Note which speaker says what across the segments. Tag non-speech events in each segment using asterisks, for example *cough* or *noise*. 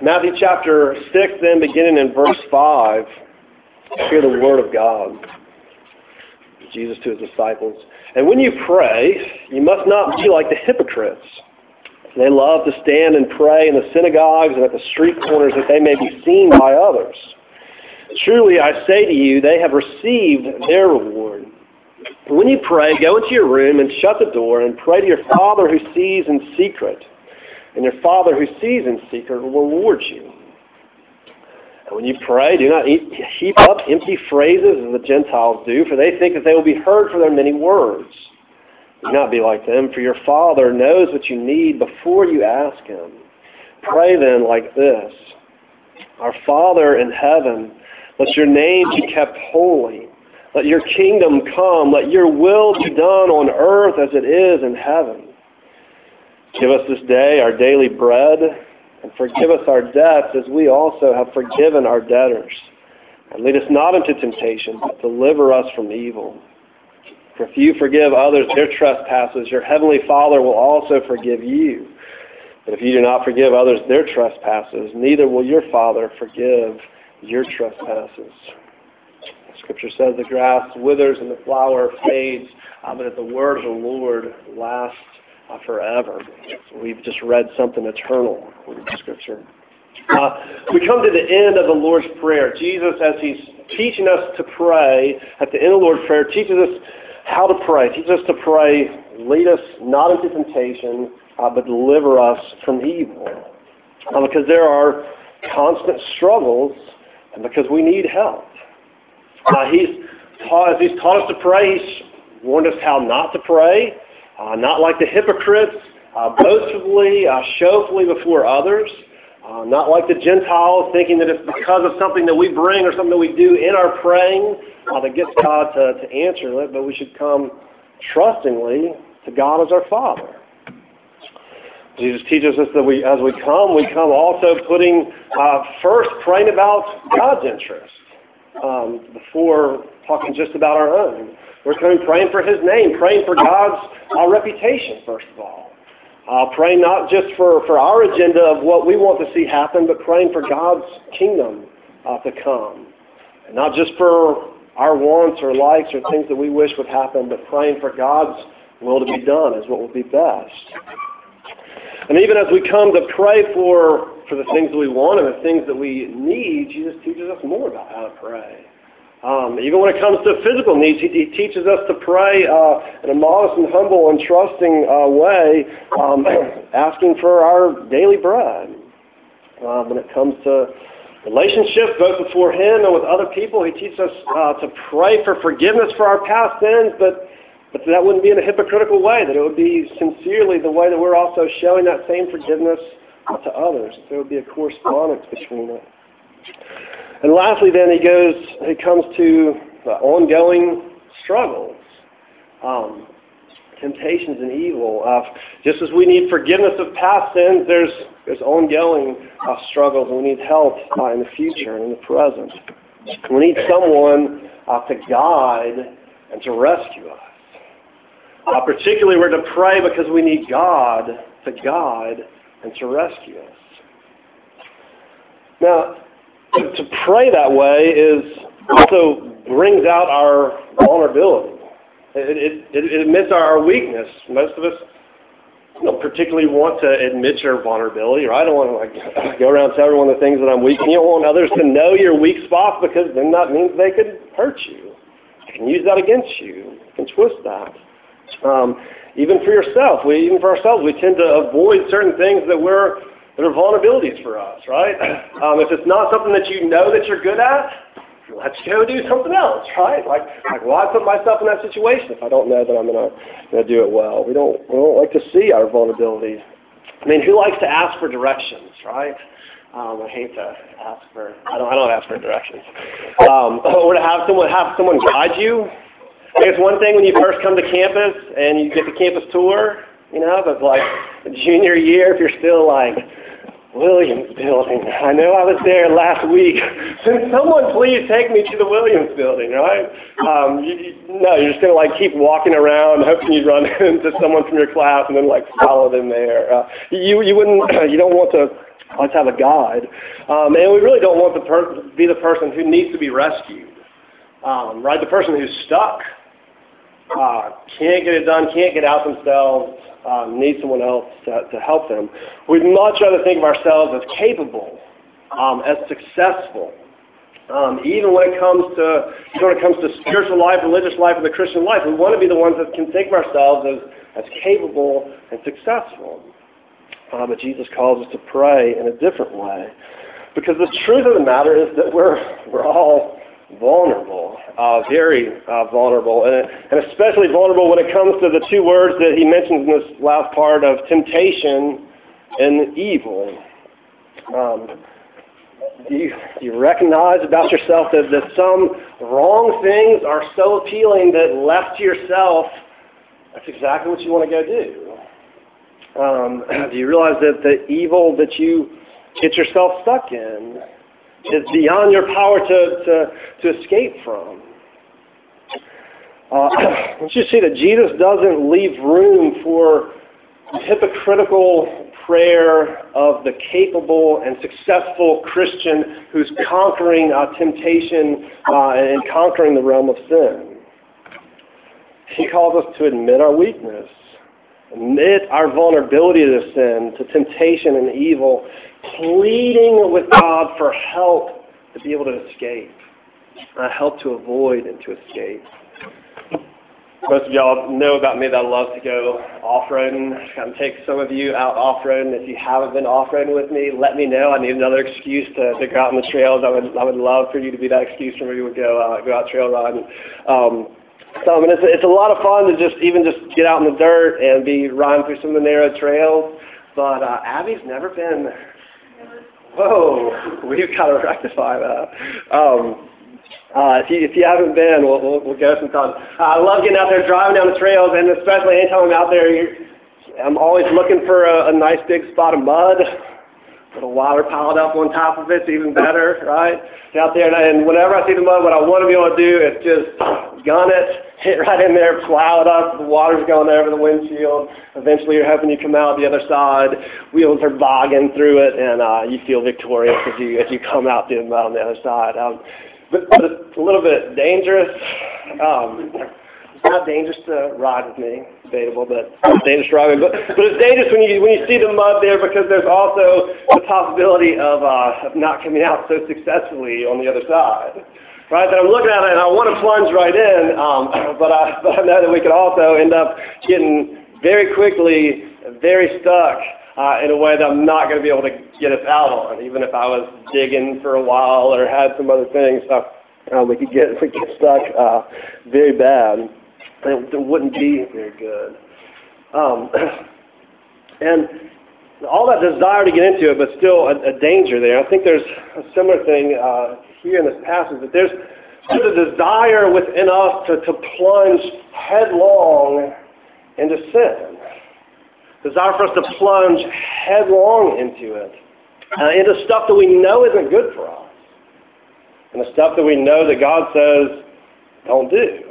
Speaker 1: Matthew chapter 6, then beginning in verse 5, hear the word of God. Jesus to his disciples. And when you pray, you must not be like the hypocrites. They love to stand and pray in the synagogues and at the street corners that they may be seen by others. Truly, I say to you, they have received their reward. When you pray, go into your room and shut the door and pray to your Father who sees in secret. And your Father who sees in secret will reward you. And when you pray, do not heap up empty phrases as the Gentiles do, for they think that they will be heard for their many words. Do not be like them, for your Father knows what you need before you ask Him. Pray then like this Our Father in heaven, let your name be kept holy. Let your kingdom come. Let your will be done on earth as it is in heaven. Give us this day our daily bread, and forgive us our debts as we also have forgiven our debtors. And lead us not into temptation, but deliver us from evil. For if you forgive others their trespasses, your heavenly Father will also forgive you. But if you do not forgive others their trespasses, neither will your Father forgive your trespasses. Scripture says the grass withers and the flower fades, but the word of the Lord lasts uh, forever. We've just read something eternal in Scripture. Uh, we come to the end of the Lord's Prayer. Jesus, as He's teaching us to pray, at the end of the Lord's Prayer, teaches us how to pray. Teaches us to pray, lead us not into temptation, uh, but deliver us from evil. Uh, because there are constant struggles and because we need help. Uh, he's taught, as he's taught us to pray, he's warned us how not to pray, uh, not like the hypocrites, uh, boastfully, uh, showfully before others, uh, not like the Gentiles, thinking that it's because of something that we bring or something that we do in our praying uh, that gets God to, to answer it, but we should come trustingly to God as our Father. Jesus teaches us that we, as we come, we come also putting uh, first praying about God's interest um, before talking just about our own. We're coming praying for His name, praying for God's uh, reputation, first of all. Uh, praying not just for, for our agenda of what we want to see happen, but praying for God's kingdom uh, to come. And not just for our wants or likes or things that we wish would happen, but praying for God's will to be done is what will be best. And even as we come to pray for, for the things that we want and the things that we need, Jesus teaches us more about how to pray. Um, even when it comes to physical needs, he, he teaches us to pray uh, in a modest and humble and trusting uh, way, um, *clears throat* asking for our daily bread. Uh, when it comes to relationships, both before Him and with other people, He teaches us uh, to pray for forgiveness for our past sins, but but that wouldn't be in a hypocritical way, that it would be sincerely the way that we're also showing that same forgiveness to others. There would be a correspondence between it. And lastly, then, he goes, he comes to the ongoing struggles, um, temptations and evil. Uh, just as we need forgiveness of past sins, there's, there's ongoing uh, struggles, and we need help uh, in the future and in the present. We need someone uh, to guide and to rescue us. Uh, particularly, we're to pray because we need God to guide and to rescue us. Now, to pray that way is also brings out our vulnerability. It, it, it admits our weakness. Most of us don't particularly want to admit your vulnerability, right? I don't want to like *laughs* go around and tell everyone the things that I'm weak. And you don't want others to know your weak spots because then that means they could hurt you. They can use that against you. They can twist that. Um, even for yourself, we even for ourselves, we tend to avoid certain things that we're that are vulnerabilities for us, right? *laughs* Um, if it's not something that you know that you're good at, let's go do something else, right? Like, like why put myself in that situation if I don't know that I'm gonna gonna do it well? We don't we don't like to see our vulnerabilities. I mean, who likes to ask for directions, right? Um, I hate to ask for I don't I don't ask for directions. Um, *laughs* or to have someone have someone guide you I guess one thing when you first come to campus and you get the campus tour, you know, but like junior year, if you're still like, Williams Building. I know I was there last week. *laughs* Can someone please take me to the Williams Building, right? Um, you, no, you're just going to like keep walking around, hoping you run *laughs* into someone from your class and then like follow them there. Uh, you you wouldn't *clears throat* you don't want to Let's have a guide. Um, and we really don't want to per- be the person who needs to be rescued. Um, right? The person who's stuck, uh, can't get it done, can't get out themselves, um, need someone else to, to help them. We'd much rather think of ourselves as capable, um, as successful. Um, even when it comes to even when it comes to spiritual life, religious life, and the Christian life, we want to be the ones that can think of ourselves as, as capable and successful. Uh, but Jesus calls us to pray in a different way. Because the truth of the matter is that we're, we're all vulnerable, uh, very uh, vulnerable, and, and especially vulnerable when it comes to the two words that he mentions in this last part of temptation and evil. Um, do you, do you recognize about yourself that, that some wrong things are so appealing that left to yourself, that's exactly what you want to go do? Um, *clears throat* do you realize that the evil that you get yourself stuck in is beyond your power to, to, to escape from? Uh, *clears throat* don't you see that Jesus doesn't leave room for hypocritical prayer of the capable and successful Christian who's conquering uh, temptation uh, and conquering the realm of sin. He calls us to admit our weakness admit our vulnerability to sin, to temptation and evil, pleading with God for help to be able to escape, uh, help to avoid and to escape. Most of y'all know about me that I love to go off-roading. I take some of you out off-roading. If you haven't been off-roading with me, let me know. I need another excuse to, to go out on the trails. I would I would love for you to be that excuse for me to go uh, go out trail riding. Um, so I mean, it's, it's a lot of fun to just even just get out in the dirt and be riding through some of the narrow trails. But uh, Abby's never been. Whoa, *laughs* we've got to rectify that. Um, uh, if you if you haven't been, we'll we'll, we'll go sometime. Uh, I love getting out there, driving down the trails, and especially anytime I'm out there, I'm always looking for a, a nice big spot of mud little water piled up on top of it's even better, right? Out there, and, and whenever I see the mud, what I want to be able to do is just gun it, *laughs* hit right in there, plow it up. The water's going over the windshield. Eventually, you're hoping you come out the other side. Wheels are bogging through it, and uh, you feel victorious as you as you come out the mud on the other side. Um, but, but it's a little bit dangerous. Um, it's not dangerous to ride with me, debatable, but dangerous driving. But, but it's dangerous when you when you see the mud there because there's also the possibility of, uh, of not coming out so successfully on the other side. Right, that I'm looking at it and I want to plunge right in, um, *clears throat* but, I, but I know that we could also end up getting very quickly very stuck uh, in a way that I'm not going to be able to get us out on, even if I was digging for a while or had some other things. So, uh, we could get we get stuck uh, very bad it, it wouldn't be very good. Um, *clears throat* and all that desire to get into it, but still a, a danger there. I think there's a similar thing uh, here in this passage that there's, there's a desire within us to, to plunge headlong into sin. Desire for us to plunge headlong into it, uh, into stuff that we know isn't good for us, and the stuff that we know that God says don't do.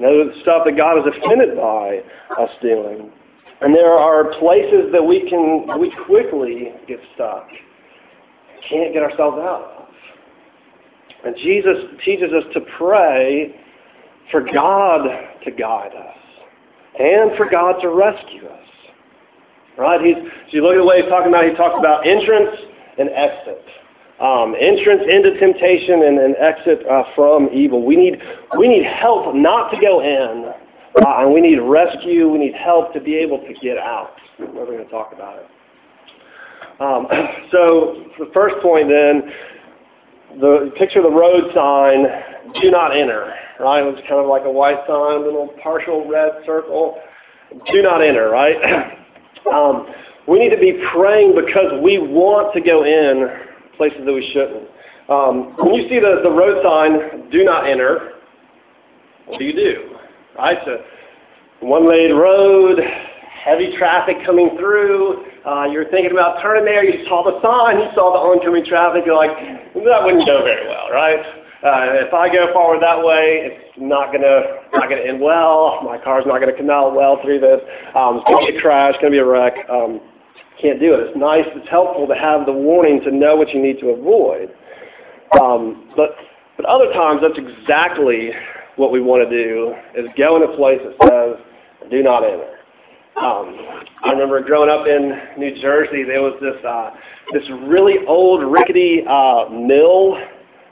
Speaker 1: And other stuff that God is offended by us doing. And there are places that we can we quickly get stuck. Can't get ourselves out of. And Jesus teaches us to pray for God to guide us and for God to rescue us. Right? He's, if you look at the way he's talking about, he talks about entrance and exit um, entrance into temptation and an exit uh, from evil. We need, we need help not to go in, uh, and we need rescue. We need help to be able to get out. We're going to talk about it. Um, *clears throat* so the first point then, the picture of the road sign, do not enter. Right? It's kind of like a white sign, a little partial red circle. Do not enter, right? *clears throat* um, we need to be praying because we want to go in places that we shouldn't. Um, when you see the, the road sign, do not enter, what do you do? Right? So one-lane road, heavy traffic coming through. Uh, you're thinking about turning there. You saw the sign. You saw the oncoming traffic. You're like, that wouldn't go very well, right? Uh, if I go forward that way, it's not gonna not gonna end well. My car's not gonna out well through this. Um, it's gonna be a crash. It's gonna be a wreck. Um, can't do it. It's nice, it's helpful to have the warning to know what you need to avoid. Um, but, but other times, that's exactly what we want to do, is go in a place that says, do not enter. Um, I remember growing up in New Jersey, there was this, uh, this really old, rickety uh, mill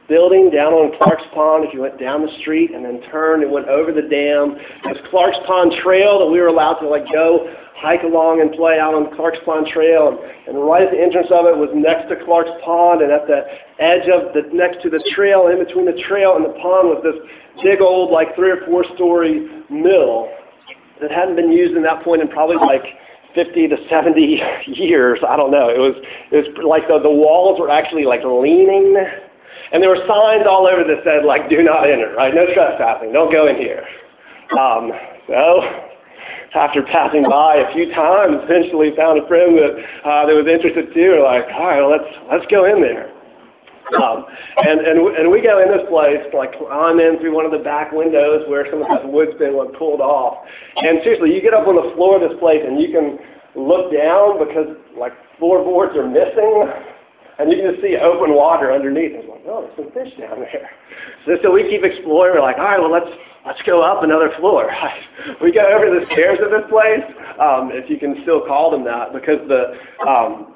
Speaker 1: building down on Clark's Pond. If you went down the street and then turned and went over the dam, this Clark's Pond Trail that we were allowed to like go hike along and play out on Clark's Pond Trail. And, and right at the entrance of it was next to Clark's Pond, and at the edge of the next to the trail, in between the trail and the pond, was this big old like three or four story mill that hadn't been used in that point in probably like 50 to 70 *laughs* years. I don't know. It was it was like the, the walls were actually like leaning and there were signs all over that said, like, do not enter, right? No trespassing. Don't go in here. Um, so after passing by a few times, eventually found a friend that, uh, that was interested too. Like, all right, let's, let's go in there. Um, and, and, and we go in this place, like climb in through one of the back windows where some of that wood's been like, pulled off. And seriously, you get up on the floor of this place and you can look down because like floorboards are missing and you can just see open water underneath. And it's like, oh, there's some fish down there. *laughs* So, so we keep exploring. We're like, all right, well, let's let's go up another floor. *laughs* we go over the stairs of this place, um, if you can still call them that, because the um,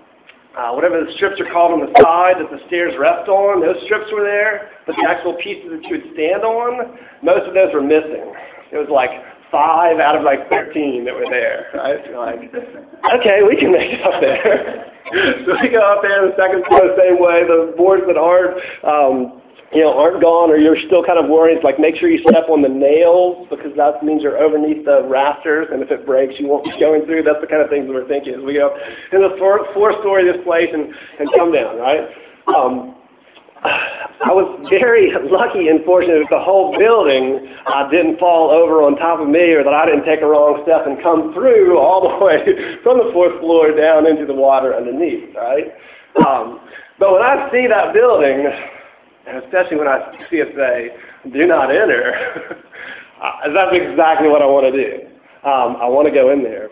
Speaker 1: uh, whatever the strips are called on the side that the stairs rest on, those strips were there, but the actual pieces that you would stand on, most of those were missing. It was like five out of like 13 that were there. Right? Like, okay, we can make it up there. so *laughs* we go up there the second floor the same way. The boards that aren't, um, you know, aren't gone or you're still kind of worried, it's like make sure you step on the nails because that means you're underneath the rafters and if it breaks you won't be going through. That's the kind of things we're thinking we go in the fourth, fourth story of this place and, and come down, right? Um, I was very lucky and fortunate that the whole building uh, didn't fall over on top of me or that I didn't take a wrong step and come through *laughs* all the way from the fourth floor down into the water underneath, right? Um, but when I see that building, and especially when I see it say, do not enter, *laughs* uh, that's exactly what I want to do. Um, I want to go in there.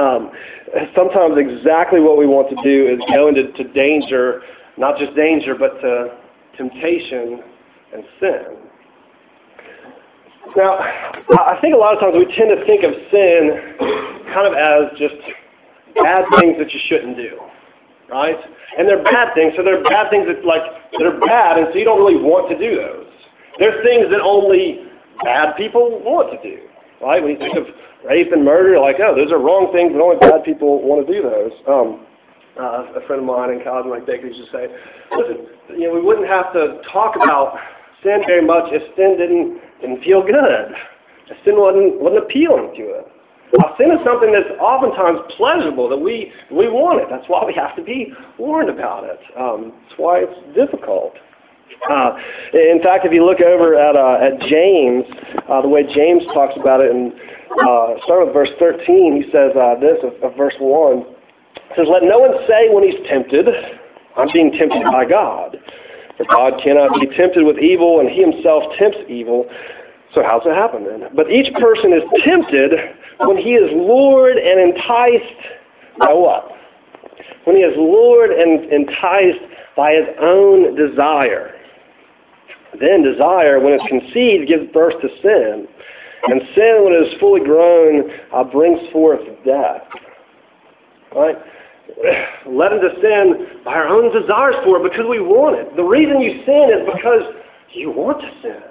Speaker 1: Um, sometimes exactly what we want to do is go into danger not just danger, but to temptation and sin. Now, I think a lot of times we tend to think of sin kind of as just bad things that you shouldn't do, right? And they're bad things, so they're bad things that like that are bad, and so you don't really want to do those. They're things that only bad people want to do, right? When you think of rape and murder, like, oh, those are wrong things, and only bad people want to do those. Um, uh, a friend of mine in college, Mike Baker, used to say, listen, you know, we wouldn't have to talk about sin very much if sin didn't, didn't feel good. If sin wasn't, wasn't appealing to us. Now, sin is something that's oftentimes pleasurable, that we, we want it. That's why we have to be warned about it. Um, that's why it's difficult. Uh, in fact, if you look over at, uh, at James, uh, the way James talks about it, and uh, start with verse 13, he says uh, this of, of verse 1 says, Let no one say when he's tempted, I'm being tempted by God. For God cannot be tempted with evil, and he himself tempts evil. So how's it happen then? But each person is tempted when he is lured and enticed by what? When he is lured and enticed by his own desire. Then desire, when it's conceived, gives birth to sin. And sin, when it is fully grown, uh, brings forth death. Right? led into sin by our own desires for it because we want it. The reason you sin is because you want to sin.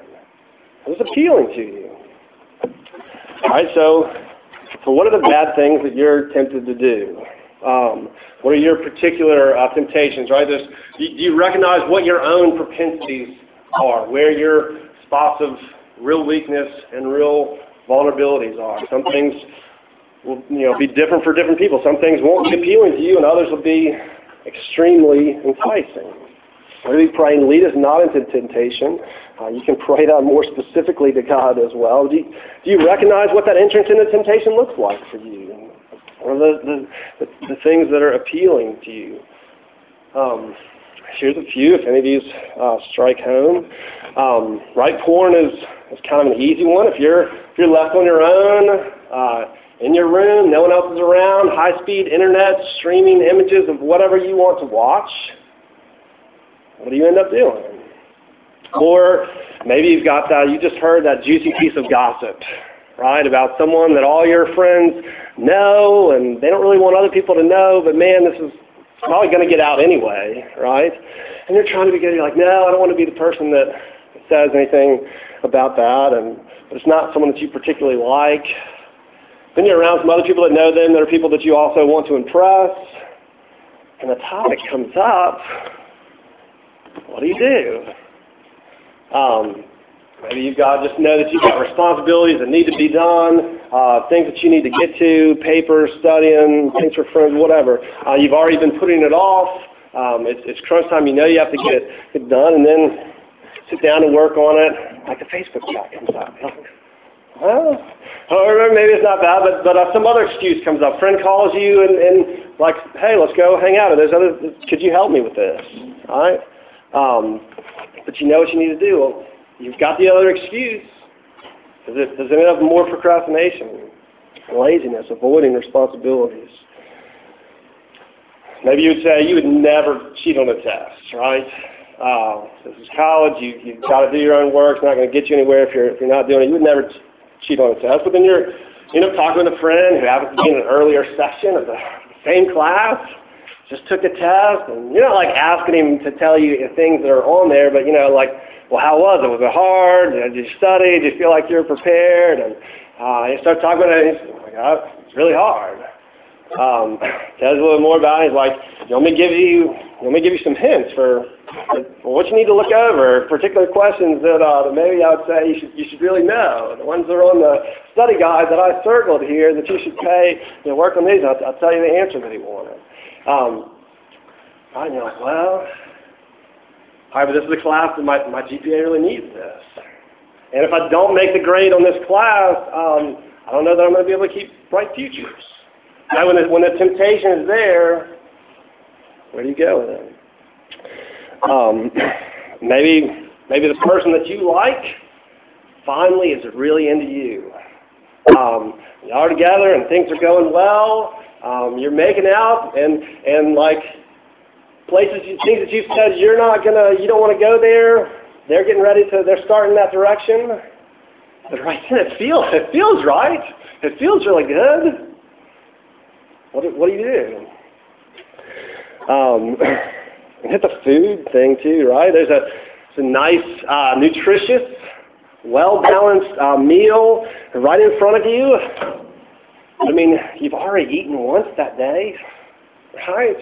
Speaker 1: It was appealing to you. All right, so, so what are the bad things that you're tempted to do? Um, what are your particular uh, temptations, right? There's, do you recognize what your own propensities are, where your spots of real weakness and real vulnerabilities are? Some things will you know be different for different people. Some things won't be appealing to you, and others will be extremely enticing. Really praying, lead us not into temptation. Uh, you can pray that more specifically to God as well. Do you, do you recognize what that entrance into temptation looks like for you? The, the, the, the things that are appealing to you? Um, here's a few, if any of these uh, strike home. Um, right porn is, is kind of an easy one. If you're, if you're left on your own, uh, in your room, no one else is around, high-speed internet, streaming images of whatever you want to watch. What do you end up doing? Oh. Or maybe you've got that, you just heard that juicy piece of gossip, right, about someone that all your friends know and they don't really want other people to know, but man, this is probably going to get out anyway, right? And you're trying to be good. You're like, no, I don't want to be the person that says anything about that, and but it's not someone that you particularly like. Then you're around some other people that know them that are people that you also want to impress, and the topic comes up. What do you do? Um, maybe you've got just know that you've got responsibilities that need to be done, uh, things that you need to get to, papers, studying, things for friends, whatever. Uh, you've already been putting it off. Um, it's, it's crunch time. You know you have to get it, done, and then sit down and work on it. Like the Facebook chat comes up. Well, or maybe it's not bad, but but uh, some other excuse comes up. Friend calls you and, and like, hey, let's go hang out. There's other. Could you help me with this? All right. Um, but you know what you need to do. Well, you've got the other excuse. Does it does it end up more procrastination, laziness, avoiding responsibilities? Maybe you would say you would never cheat on a test, right? Uh, this is college. You you've got to do your own work. It's not going to get you anywhere if you're if you're not doing it. You would never cheat on a test. But then you're you know talking with a friend who happens to be in an earlier session of the same class, just took a test, and you're not like asking him to tell you things that are on there, but you know like, well, how was it? Was it hard? Did you study? Did you feel like you were prepared? And uh, you start talking about it, and he's like, oh, it's really hard um, tells a little more about it. He's like, want me give you, want me give you some hints for, for what you need to look over, particular questions that, uh, that maybe I would say you should, you should really know. The ones that are on the study guide that I circled here that you should pay, you know, work on these. I'll, I'll tell you the answer that he wanted. Um, and you're like, well, all right, but this is a class that my, my GPA really needs this. And if I don't make the grade on this class, um, I don't know that I'm going to be able to keep bright futures. Now, when the, when the temptation is there, where do you go with it? Um, *clears throat* maybe, maybe the person that you like finally is really into you. Um, you are together and things are going well. Um, you're making out and and like places, things that you've said you're not gonna, you don't want to go there. They're getting ready to, they're starting that direction. But right then, it feels, it feels right. It feels really good. What do, what do you do? Um, *coughs* hit the food thing too, right? There's a, it's a nice, uh, nutritious, well-balanced uh, meal right in front of you. I mean, you've already eaten once that day, right?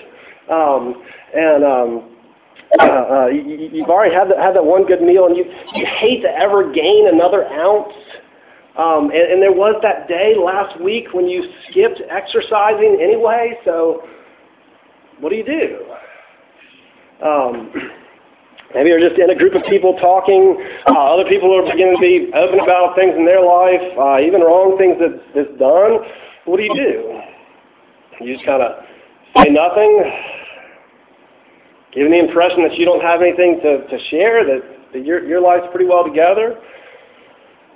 Speaker 1: Um, and um, *coughs* uh, uh, you, you've already had, that, had that one good meal, and you, you hate to ever gain another ounce um, and, and there was that day last week when you skipped exercising anyway, so what do you do? Um, *clears throat* maybe you're just in a group of people talking. Uh, other people are beginning to be open about things in their life, uh, even wrong things that, that's done. What do you do? You just kind of say nothing, giving the impression that you don't have anything to, to share, that, that your, your life's pretty well together.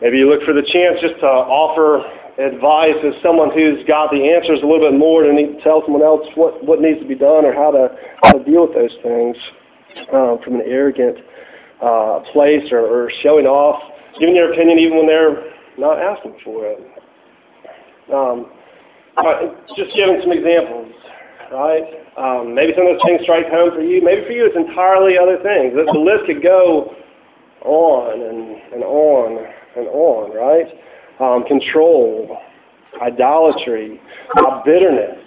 Speaker 1: Maybe you look for the chance just to offer advice as someone who's got the answers a little bit more to tell someone else what, what needs to be done or how to, how to deal with those things um, from an arrogant uh, place or, or showing off, giving your opinion even when they're not asking for it. Um, right, just giving some examples, right? Um, maybe some of those things strike home for you. Maybe for you it's entirely other things. The, the list could go on and, and on and on, right? Um, control, idolatry, bitterness,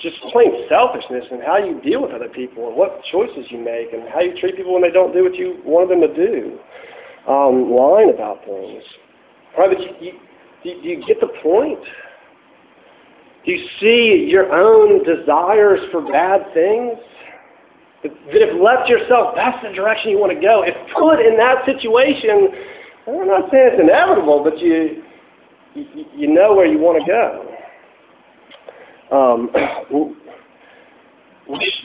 Speaker 1: just plain selfishness and how you deal with other people and what choices you make and how you treat people when they don't do what you want them to do. Um, lying about things. Right, but you, you, do you get the point? Do you see your own desires for bad things? that if left yourself, that's the direction you want to go. If put in that situation, I'm not saying it's inevitable, but you you, you know where you want to go. Um, *clears throat*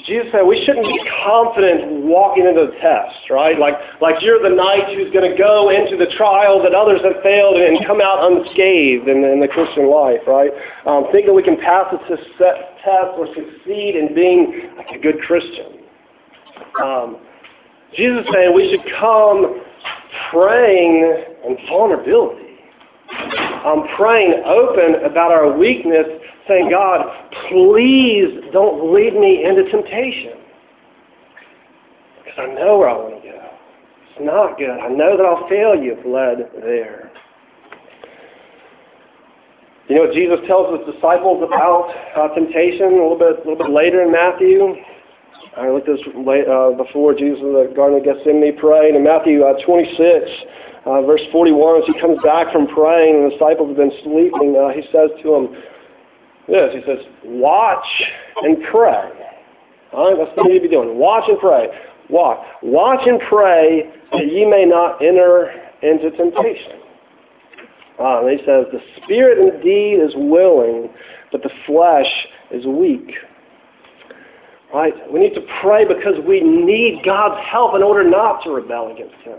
Speaker 1: Jesus said we shouldn't be confident walking into the test, right? Like, like you're the knight who's going to go into the trial that others have failed and come out unscathed in, in the Christian life, right? Um, thinking we can pass the test or succeed in being like a good Christian. Um, Jesus is saying we should come praying and vulnerability. I'm praying open about our weakness saying, God, please don't lead me into temptation. Because I know where I want to go. It's not good. I know that I'll fail you if led there. You know what Jesus tells his disciples about uh, temptation a little bit, a little bit later in Matthew. I looked at this uh, before Jesus in the Garden of Gethsemane praying in Matthew uh, 26, uh, verse 41. As he comes back from praying, and the disciples have been sleeping, he says to them, this. He says, watch and pray. All right, that's what you need to be doing. Watch and pray. Watch. Watch and pray that ye may not enter into temptation. And he says, the spirit indeed is willing, but the flesh is weak. Right? We need to pray because we need God's help in order not to rebel against Him.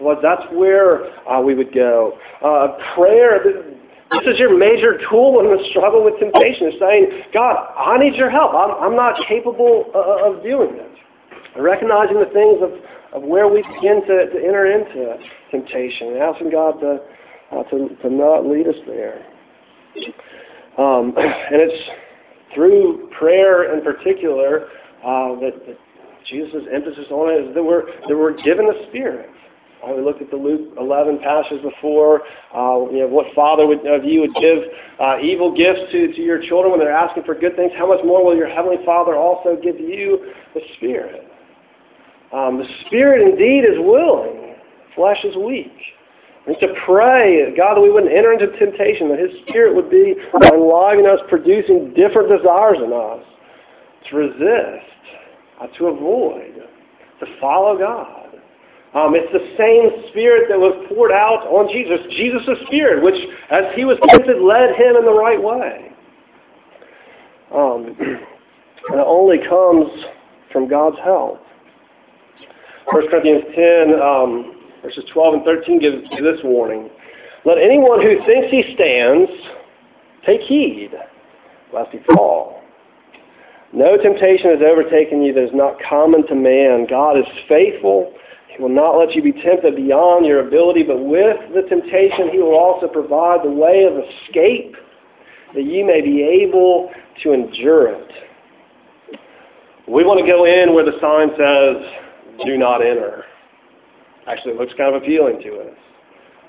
Speaker 1: Well, that's where uh, we would go. Uh, prayer, this is your major tool in the struggle with temptation, is saying, God, I need your help. I'm, I'm not capable uh, of doing this. Recognizing the things of, of where we begin to, to enter into temptation and asking God to, uh, to, to not lead us there. Um, *clears throat* and it's through prayer in particular uh, that, that Jesus' emphasis on it is that we're, that we're given the Spirit. Uh, we looked at the Luke 11 passages before. Uh, you know, what father would, of you would give uh, evil gifts to, to your children when they're asking for good things? How much more will your heavenly Father also give you the Spirit? Um, the Spirit indeed is willing. Flesh is weak. Need to pray, God, that we wouldn't enter into temptation, that His Spirit would be alive in us, producing different desires in us to resist, uh, to avoid, to follow God. Um, it's the same Spirit that was poured out on Jesus. Jesus' Spirit, which, as he was tempted, led him in the right way. Um, *clears throat* and it only comes from God's help. 1 Corinthians 10, um, verses 12 and 13 gives this warning. Let anyone who thinks he stands take heed, lest he fall. No temptation has overtaken you that is not common to man. God is faithful he will not let you be tempted beyond your ability, but with the temptation he will also provide the way of escape that you may be able to endure it. We want to go in where the sign says, do not enter. Actually, looks kind of appealing to us.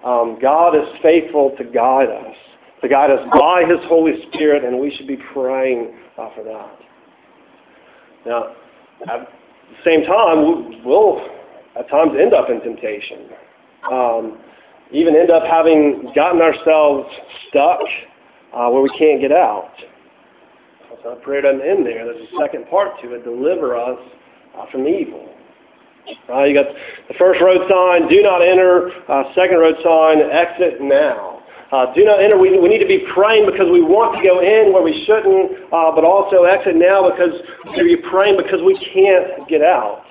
Speaker 1: Um, God is faithful to guide us, to guide us by His Holy Spirit, and we should be praying uh, for that. Now, at the same time, we'll at times end up in temptation. Um, even end up having gotten ourselves stuck uh, where we can't get out. So prayer doesn't end there. There's a second part to it. Deliver us uh, from evil. Uh, you got the first road sign, do not enter. Uh, second road sign, exit now. Uh, do not enter. We, we need to be praying because we want to go in where we shouldn't, uh, but also exit now because we're praying because we can't get out.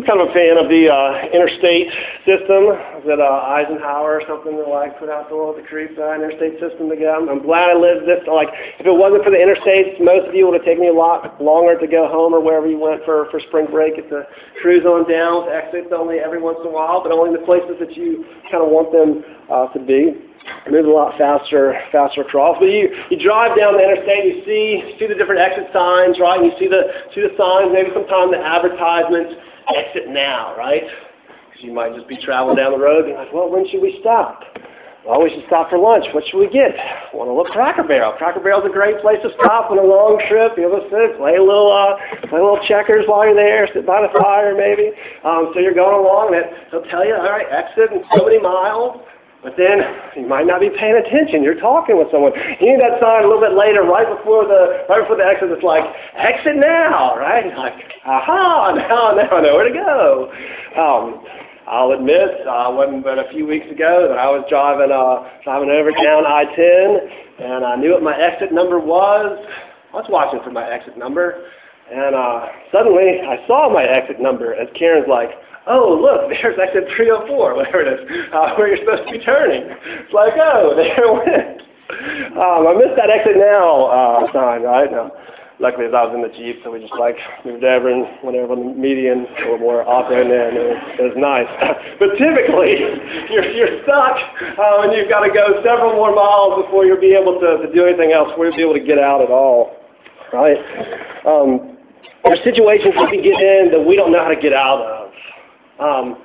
Speaker 1: I'm kind of a fan of the uh, interstate system that uh, Eisenhower or something that like put out the the creep uh, interstate system together. I'm, glad I lived this. Like, if it wasn't for the interstates, most of you would have taken me a lot longer to go home or wherever you went for for spring break. It's a cruise on down with exits only every once in a while, but only the places that you kind of want them uh, to be. Move a lot faster, faster across. But you, you drive down the interstate, you see see the different exit signs, right? And you see the see the signs, maybe sometimes the advertisements exit now, right? Because you might just be traveling down the road and like, well, when should we stop? Well, we should stop for lunch. What should we get? Want a little Cracker Barrel. Cracker Barrel's a great place to stop on a long trip. You to sit, play a little, uh, play a little checkers while you're there, sit by the fire maybe. Um, so you're going along, and they'll tell you, all right, exit in so many miles. But then you might not be paying attention. You're talking with someone. You need that sign a little bit later, right before the right before the exit. It's like exit now, right? like aha, now now I know where to go. Um, I'll admit, uh, wasn't but a few weeks ago that I was driving uh, driving over down I-10, and I knew what my exit number was. I was watching for my exit number, and uh, suddenly I saw my exit number as Karen's like, oh, look, there's exit 304, whatever it is, uh, where you're supposed to be turning. It's like, oh, *laughs* there it went. Um, I missed that exit now uh, sign, right? Now, luckily, as I was in the Jeep, so we just like moved over and whatever on the median little more often, and it was, it was nice. *laughs* but typically, *laughs* you're, you're stuck, uh, and you've got to go several more miles before you'll be able to, to do anything else, before you'll be able to get out at all, right? Um, there's situations we can get in that we don't know how to get out of. Um,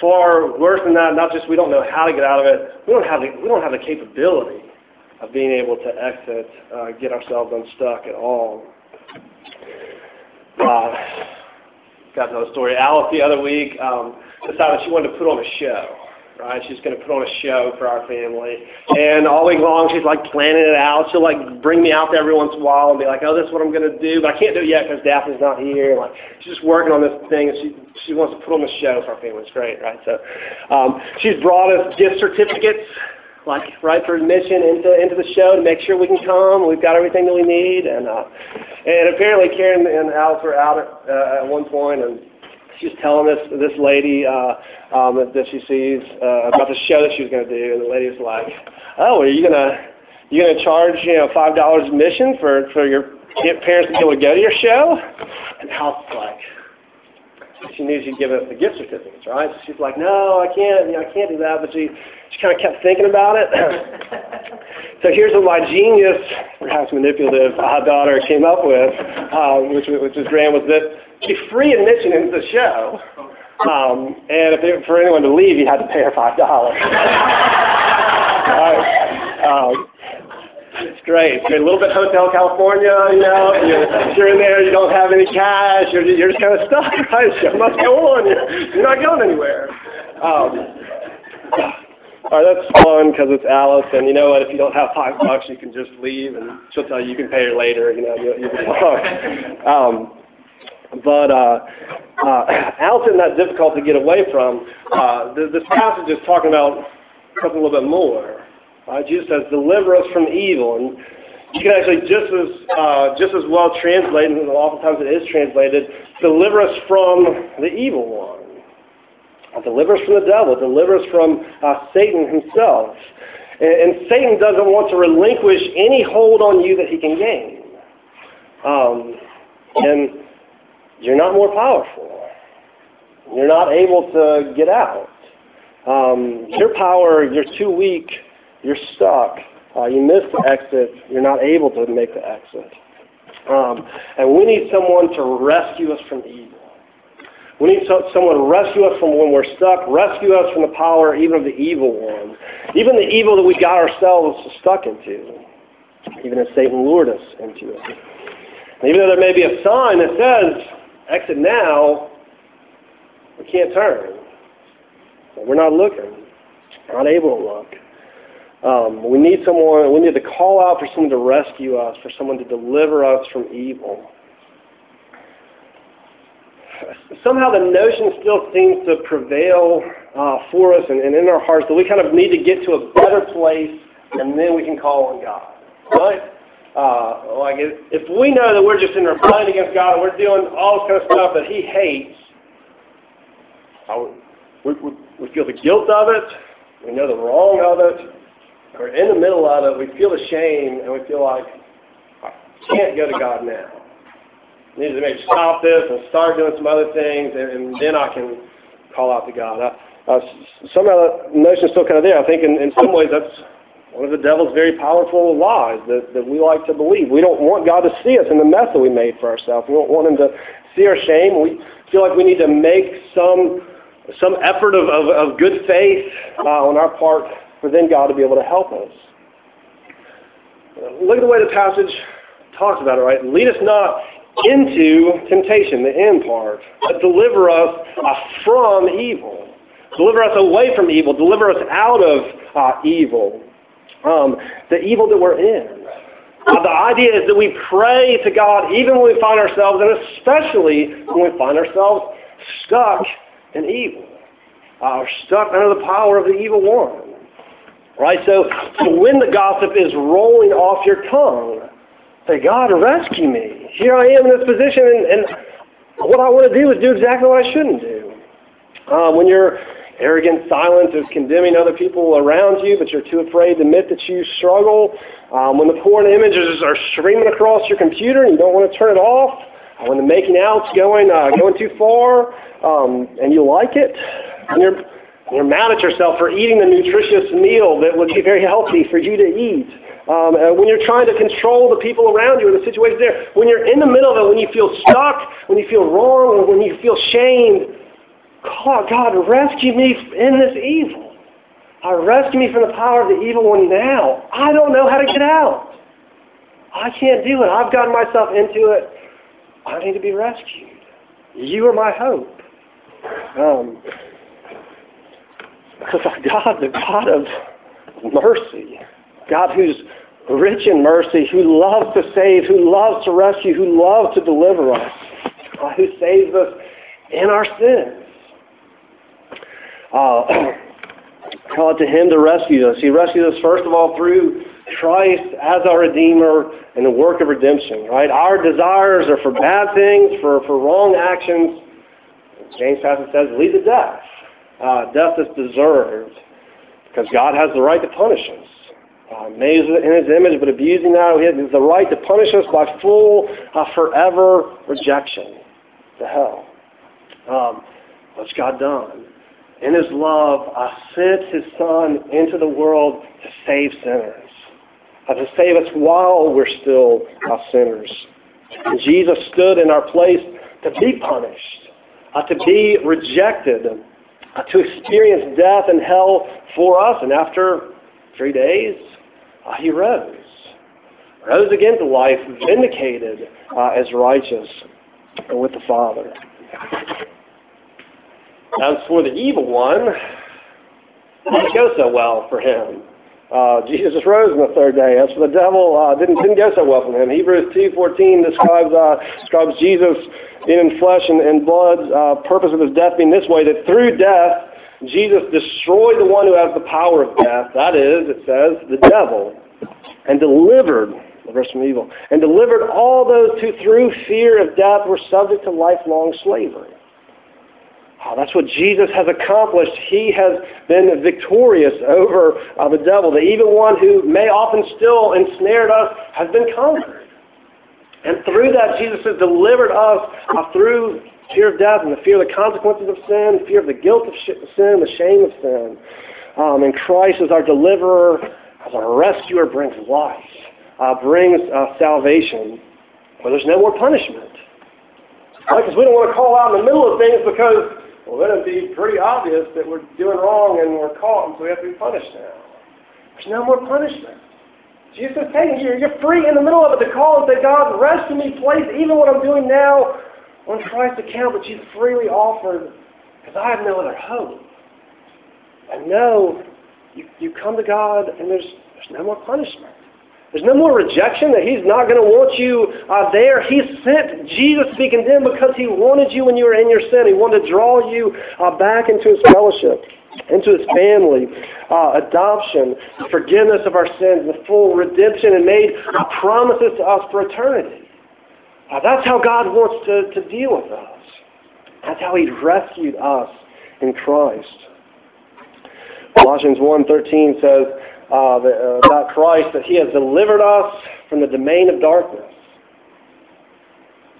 Speaker 1: far worse than that, not just we don't know how to get out of it, we don't have the, we don't have the capability of being able to exit, uh, get ourselves unstuck at all. Uh, got another story. Alice the other week um, decided she wanted to put on a show right? She's going to put on a show for our family. And all week long, she's like planning it out. She'll like bring me out every once in a while and be like, oh, this is what I'm going to do. But I can't do it yet because Daphne's not here. Like, she's just working on this thing and she, she wants to put on the show for our family. It's great, right? So um, she's brought us gift certificates like right for admission into into the show to make sure we can come. We've got everything that we need, and uh, and apparently Karen and Alice were out at, uh, at one point, and she's telling this this lady uh, um, that, she sees uh, about the show that she was going to do, and the lady's like, "Oh, are you gonna you gonna charge you know five dollars admission for for your parents to be able to go to your show?" And Al's like. She knew she'd give us the gift certificates, right? So she's like, "No, I can't. You know, I can't do that." But she, she kind of kept thinking about it. *laughs* so here's what my genius, perhaps manipulative uh, daughter came up with, uh, which which is grand, was that be free admission into the show. Um, and if it, for anyone to leave, you had to pay her five dollars. *laughs* um, it's great. It's a little bit Hotel California, you know. You're, you're in there, you don't have any cash. You're, you're just kind of stuck, *laughs* right? Show must go on. You're, you're not going anywhere. Um, all right, that's fun because it's Alice, and you know what? If you don't have five bucks, you can just leave, and she'll tell you you can pay her later. You know, you, you'll be fine. Um, but uh, uh, *clears throat* Al's isn't that difficult to get away from. Uh, this passage is talking about something a little bit more. Uh, Jesus says, "Deliver us from evil," and you can actually just as uh, just as well translate, and oftentimes it is translated, "Deliver us from the evil one." Deliver us from the devil. Deliver us from uh, Satan himself. And, and Satan doesn't want to relinquish any hold on you that he can gain. Um, and you're not more powerful. You're not able to get out. Um, your power, you're too weak. You're stuck. Uh, you miss the exit. You're not able to make the exit. Um, and we need someone to rescue us from evil. We need so, someone to rescue us from when we're stuck, rescue us from the power even of the evil one, even the evil that we got ourselves stuck into, even as Satan lured us into it. And even though there may be a sign that says exit now, we can't turn. We're not looking, not able to look. Um, we need someone, we need to call out for someone to rescue us, for someone to deliver us from evil. Somehow the notion still seems to prevail uh, for us and, and in our hearts that we kind of need to get to a better place and then we can call on God. Right? Uh, like if, if we know that we're just in rebellion against God and we're doing all this kind of stuff that He hates, we, we, we feel the guilt of it, we know the wrong of it, we're in the middle of it, we feel the shame, and we feel like, I can't go to God now. I need to maybe stop this and start doing some other things, and, and then I can call out to God. I, uh, somehow the notion is still kind of there. I think in, in some ways that's one of the devil's very powerful lies that, that we like to believe. We don't want God to see us in the mess that we made for ourselves. We don't want him to see our shame. We feel like we need to make some some effort of, of, of good faith uh, on our part for then God to be able to help us. Look at the way the passage talks about it, right? Lead us not into temptation, the end part, but deliver us uh, from evil. Deliver us away from evil. Deliver us out of uh, evil um, the evil that we're in. Uh, the idea is that we pray to God even when we find ourselves, and especially when we find ourselves stuck in evil, uh, stuck under the power of the evil one. Right? So, so when the gossip is rolling off your tongue, Say, God, rescue me. Here I am in this position, and, and what I want to do is do exactly what I shouldn't do. Uh, when your arrogant silence is condemning other people around you, but you're too afraid to admit that you struggle. Um, when the porn images are streaming across your computer and you don't want to turn it off. Uh, when the making out's going uh, going too far um, and you like it. When you're you're mad at yourself for eating a nutritious meal that would be very healthy for you to eat. Um, when you're trying to control the people around you or the situation there, when you're in the middle of it, when you feel stuck, when you feel wrong, when you feel shamed, God, rescue me in this evil. Uh, rescue me from the power of the evil one now. I don't know how to get out. I can't do it. I've gotten myself into it. I need to be rescued. You are my hope. Um, because God, the God of mercy, God who's rich in mercy, who loves to save, who loves to rescue, who loves to deliver us, uh, who saves us in our sins. Uh, *coughs* call to Him to rescue us. He rescued us first of all through Christ as our Redeemer and the work of redemption. Right? Our desires are for bad things, for, for wrong actions. James passage says, lead to death. Uh, death is deserved because God has the right to punish us uh, made in his image, but abusing that, he has the right to punish us by full, uh, forever rejection to hell. Um, what's God done? In his love, uh, sent his Son into the world to save sinners, uh, to save us while we're still uh, sinners. And Jesus stood in our place to be punished, uh, to be rejected, uh, to experience death and hell for us. And after three days, uh, he rose. Rose again to life, vindicated uh, as righteous with the Father. As for the evil one, it didn't go so well for him. Uh, Jesus rose on the third day. As for the devil, uh, didn't didn't go so well for him. Hebrews two fourteen describes uh, describes Jesus in flesh and, and blood. Uh, purpose of his death being this way: that through death Jesus destroyed the one who has the power of death, that is, it says, the devil, and delivered, the verse from evil, and delivered all those who through fear of death were subject to lifelong slavery. Oh, that's what Jesus has accomplished. He has been victorious over uh, the devil. The evil one who may often still ensnared us has been conquered. And through that, Jesus has delivered us uh, through fear of death and the fear of the consequences of sin, fear of the guilt of sin, the shame of sin. Um, and Christ as our deliverer, as our rescuer, brings life, uh, brings uh, salvation, where there's no more punishment. Right? Because we don't want to call out in the middle of things because, well, then it'd be pretty obvious that we're doing wrong and we're caught, and so we have to be punished now. There's no more punishment. Jesus says, hey, you're, free in the middle of it to call and say, God, rescue me, please, even what I'm doing now on Christ's account, but you've freely offered because I have no other hope. And no, you, you come to God and there's, there's no more punishment. There's no more rejection that He's not going to want you uh, there. He sent Jesus to be condemned because He wanted you when you were in your sin. He wanted to draw you uh, back into His fellowship, into His family, uh, adoption, forgiveness of our sins, the full redemption, and made promises to us for eternity. Uh, that's how God wants to, to deal with us. That's how He rescued us in Christ. Colossians 1.13 says uh, about Christ that He has delivered us from the domain of darkness.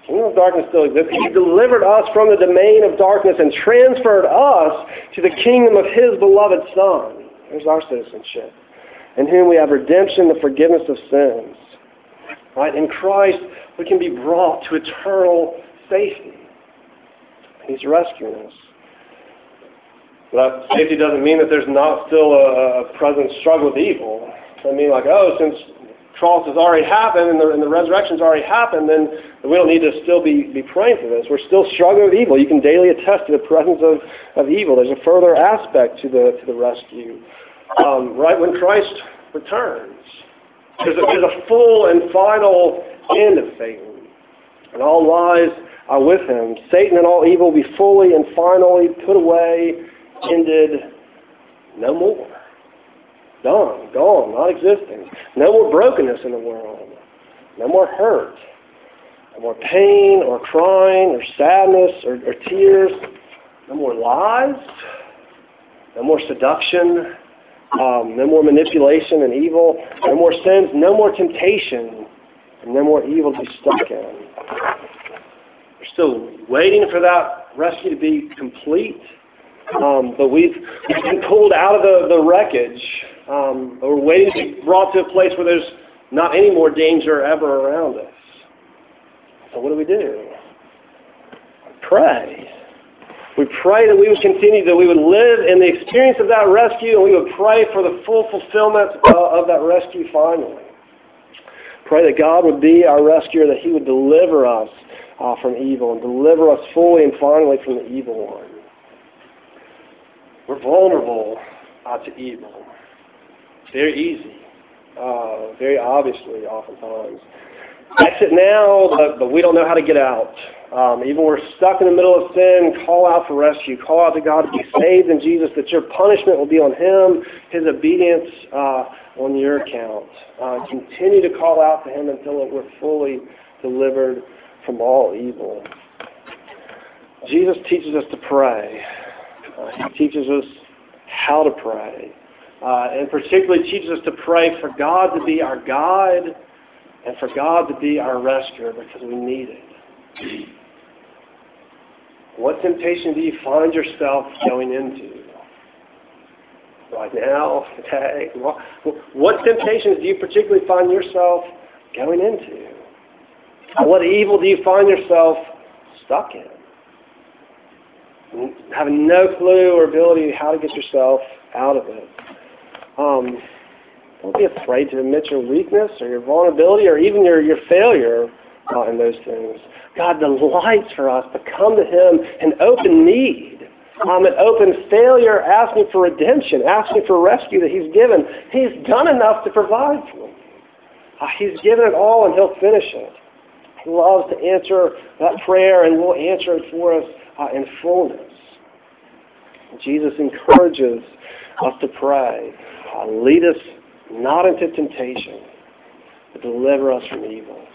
Speaker 1: The kingdom of darkness still exists. He delivered us from the domain of darkness and transferred us to the kingdom of His beloved Son. There's our citizenship. In whom we have redemption, the forgiveness of sins. Right? In Christ, we can be brought to eternal safety. He's rescuing us. But safety doesn't mean that there's not still a, a present struggle with evil. I mean, like, oh, since cross has already happened and the, and the resurrection's already happened, then we don't need to still be, be praying for this. We're still struggling with evil. You can daily attest to the presence of, of evil. There's a further aspect to the, to the rescue. Um, right when Christ returns, there's a, there's a full and final end of Satan. And all lies are with him. Satan and all evil will be fully and finally put away, ended, no more. Done, gone, not existing. No more brokenness in the world. No more hurt. No more pain or crying or sadness or, or tears. No more lies. No more seduction. Um, no more manipulation and evil. No more sins. No more temptation. And no more evil to be stuck in. We're still waiting for that rescue to be complete. Um, but we've, we've been pulled out of the, the wreckage. Um, we're waiting to be brought to a place where there's not any more danger ever around us. So what do we do? Pray. We pray that we would continue, that we would live in the experience of that rescue, and we would pray for the full fulfillment of that rescue finally. Pray that God would be our rescuer, that He would deliver us uh, from evil and deliver us fully and finally from the evil one. We're vulnerable uh, to evil. It's Very easy. Uh, very obviously, oftentimes. Exit now, but, but, we don't know how to get out. Um, even we're stuck in the middle of sin, call out for rescue. Call out to God to be saved in Jesus, that your punishment will be on Him, His obedience uh, on your account. Uh, continue to call out to Him until we're fully delivered from all evil. Jesus teaches us to pray. Uh, he teaches us how to pray. Uh, and particularly teaches us to pray for God to be our guide and for God to be our rescuer because we need it. What temptation do you find yourself going into? Right now, today? What temptations do you particularly find yourself going into? What evil do you find yourself stuck in? Having no clue or ability how to get yourself out of it. Um, don't be afraid to admit your weakness or your vulnerability or even your, your failure uh, in those things. God delights for us to come to Him in open need, um, an open failure, asking for redemption, asking for rescue that He's given. He's done enough to provide for you. Uh, he's given it all and He'll finish it. He loves to answer that prayer and will answer it for us in fullness. Jesus encourages us to pray. Uh, lead us not into temptation, but deliver us from evil.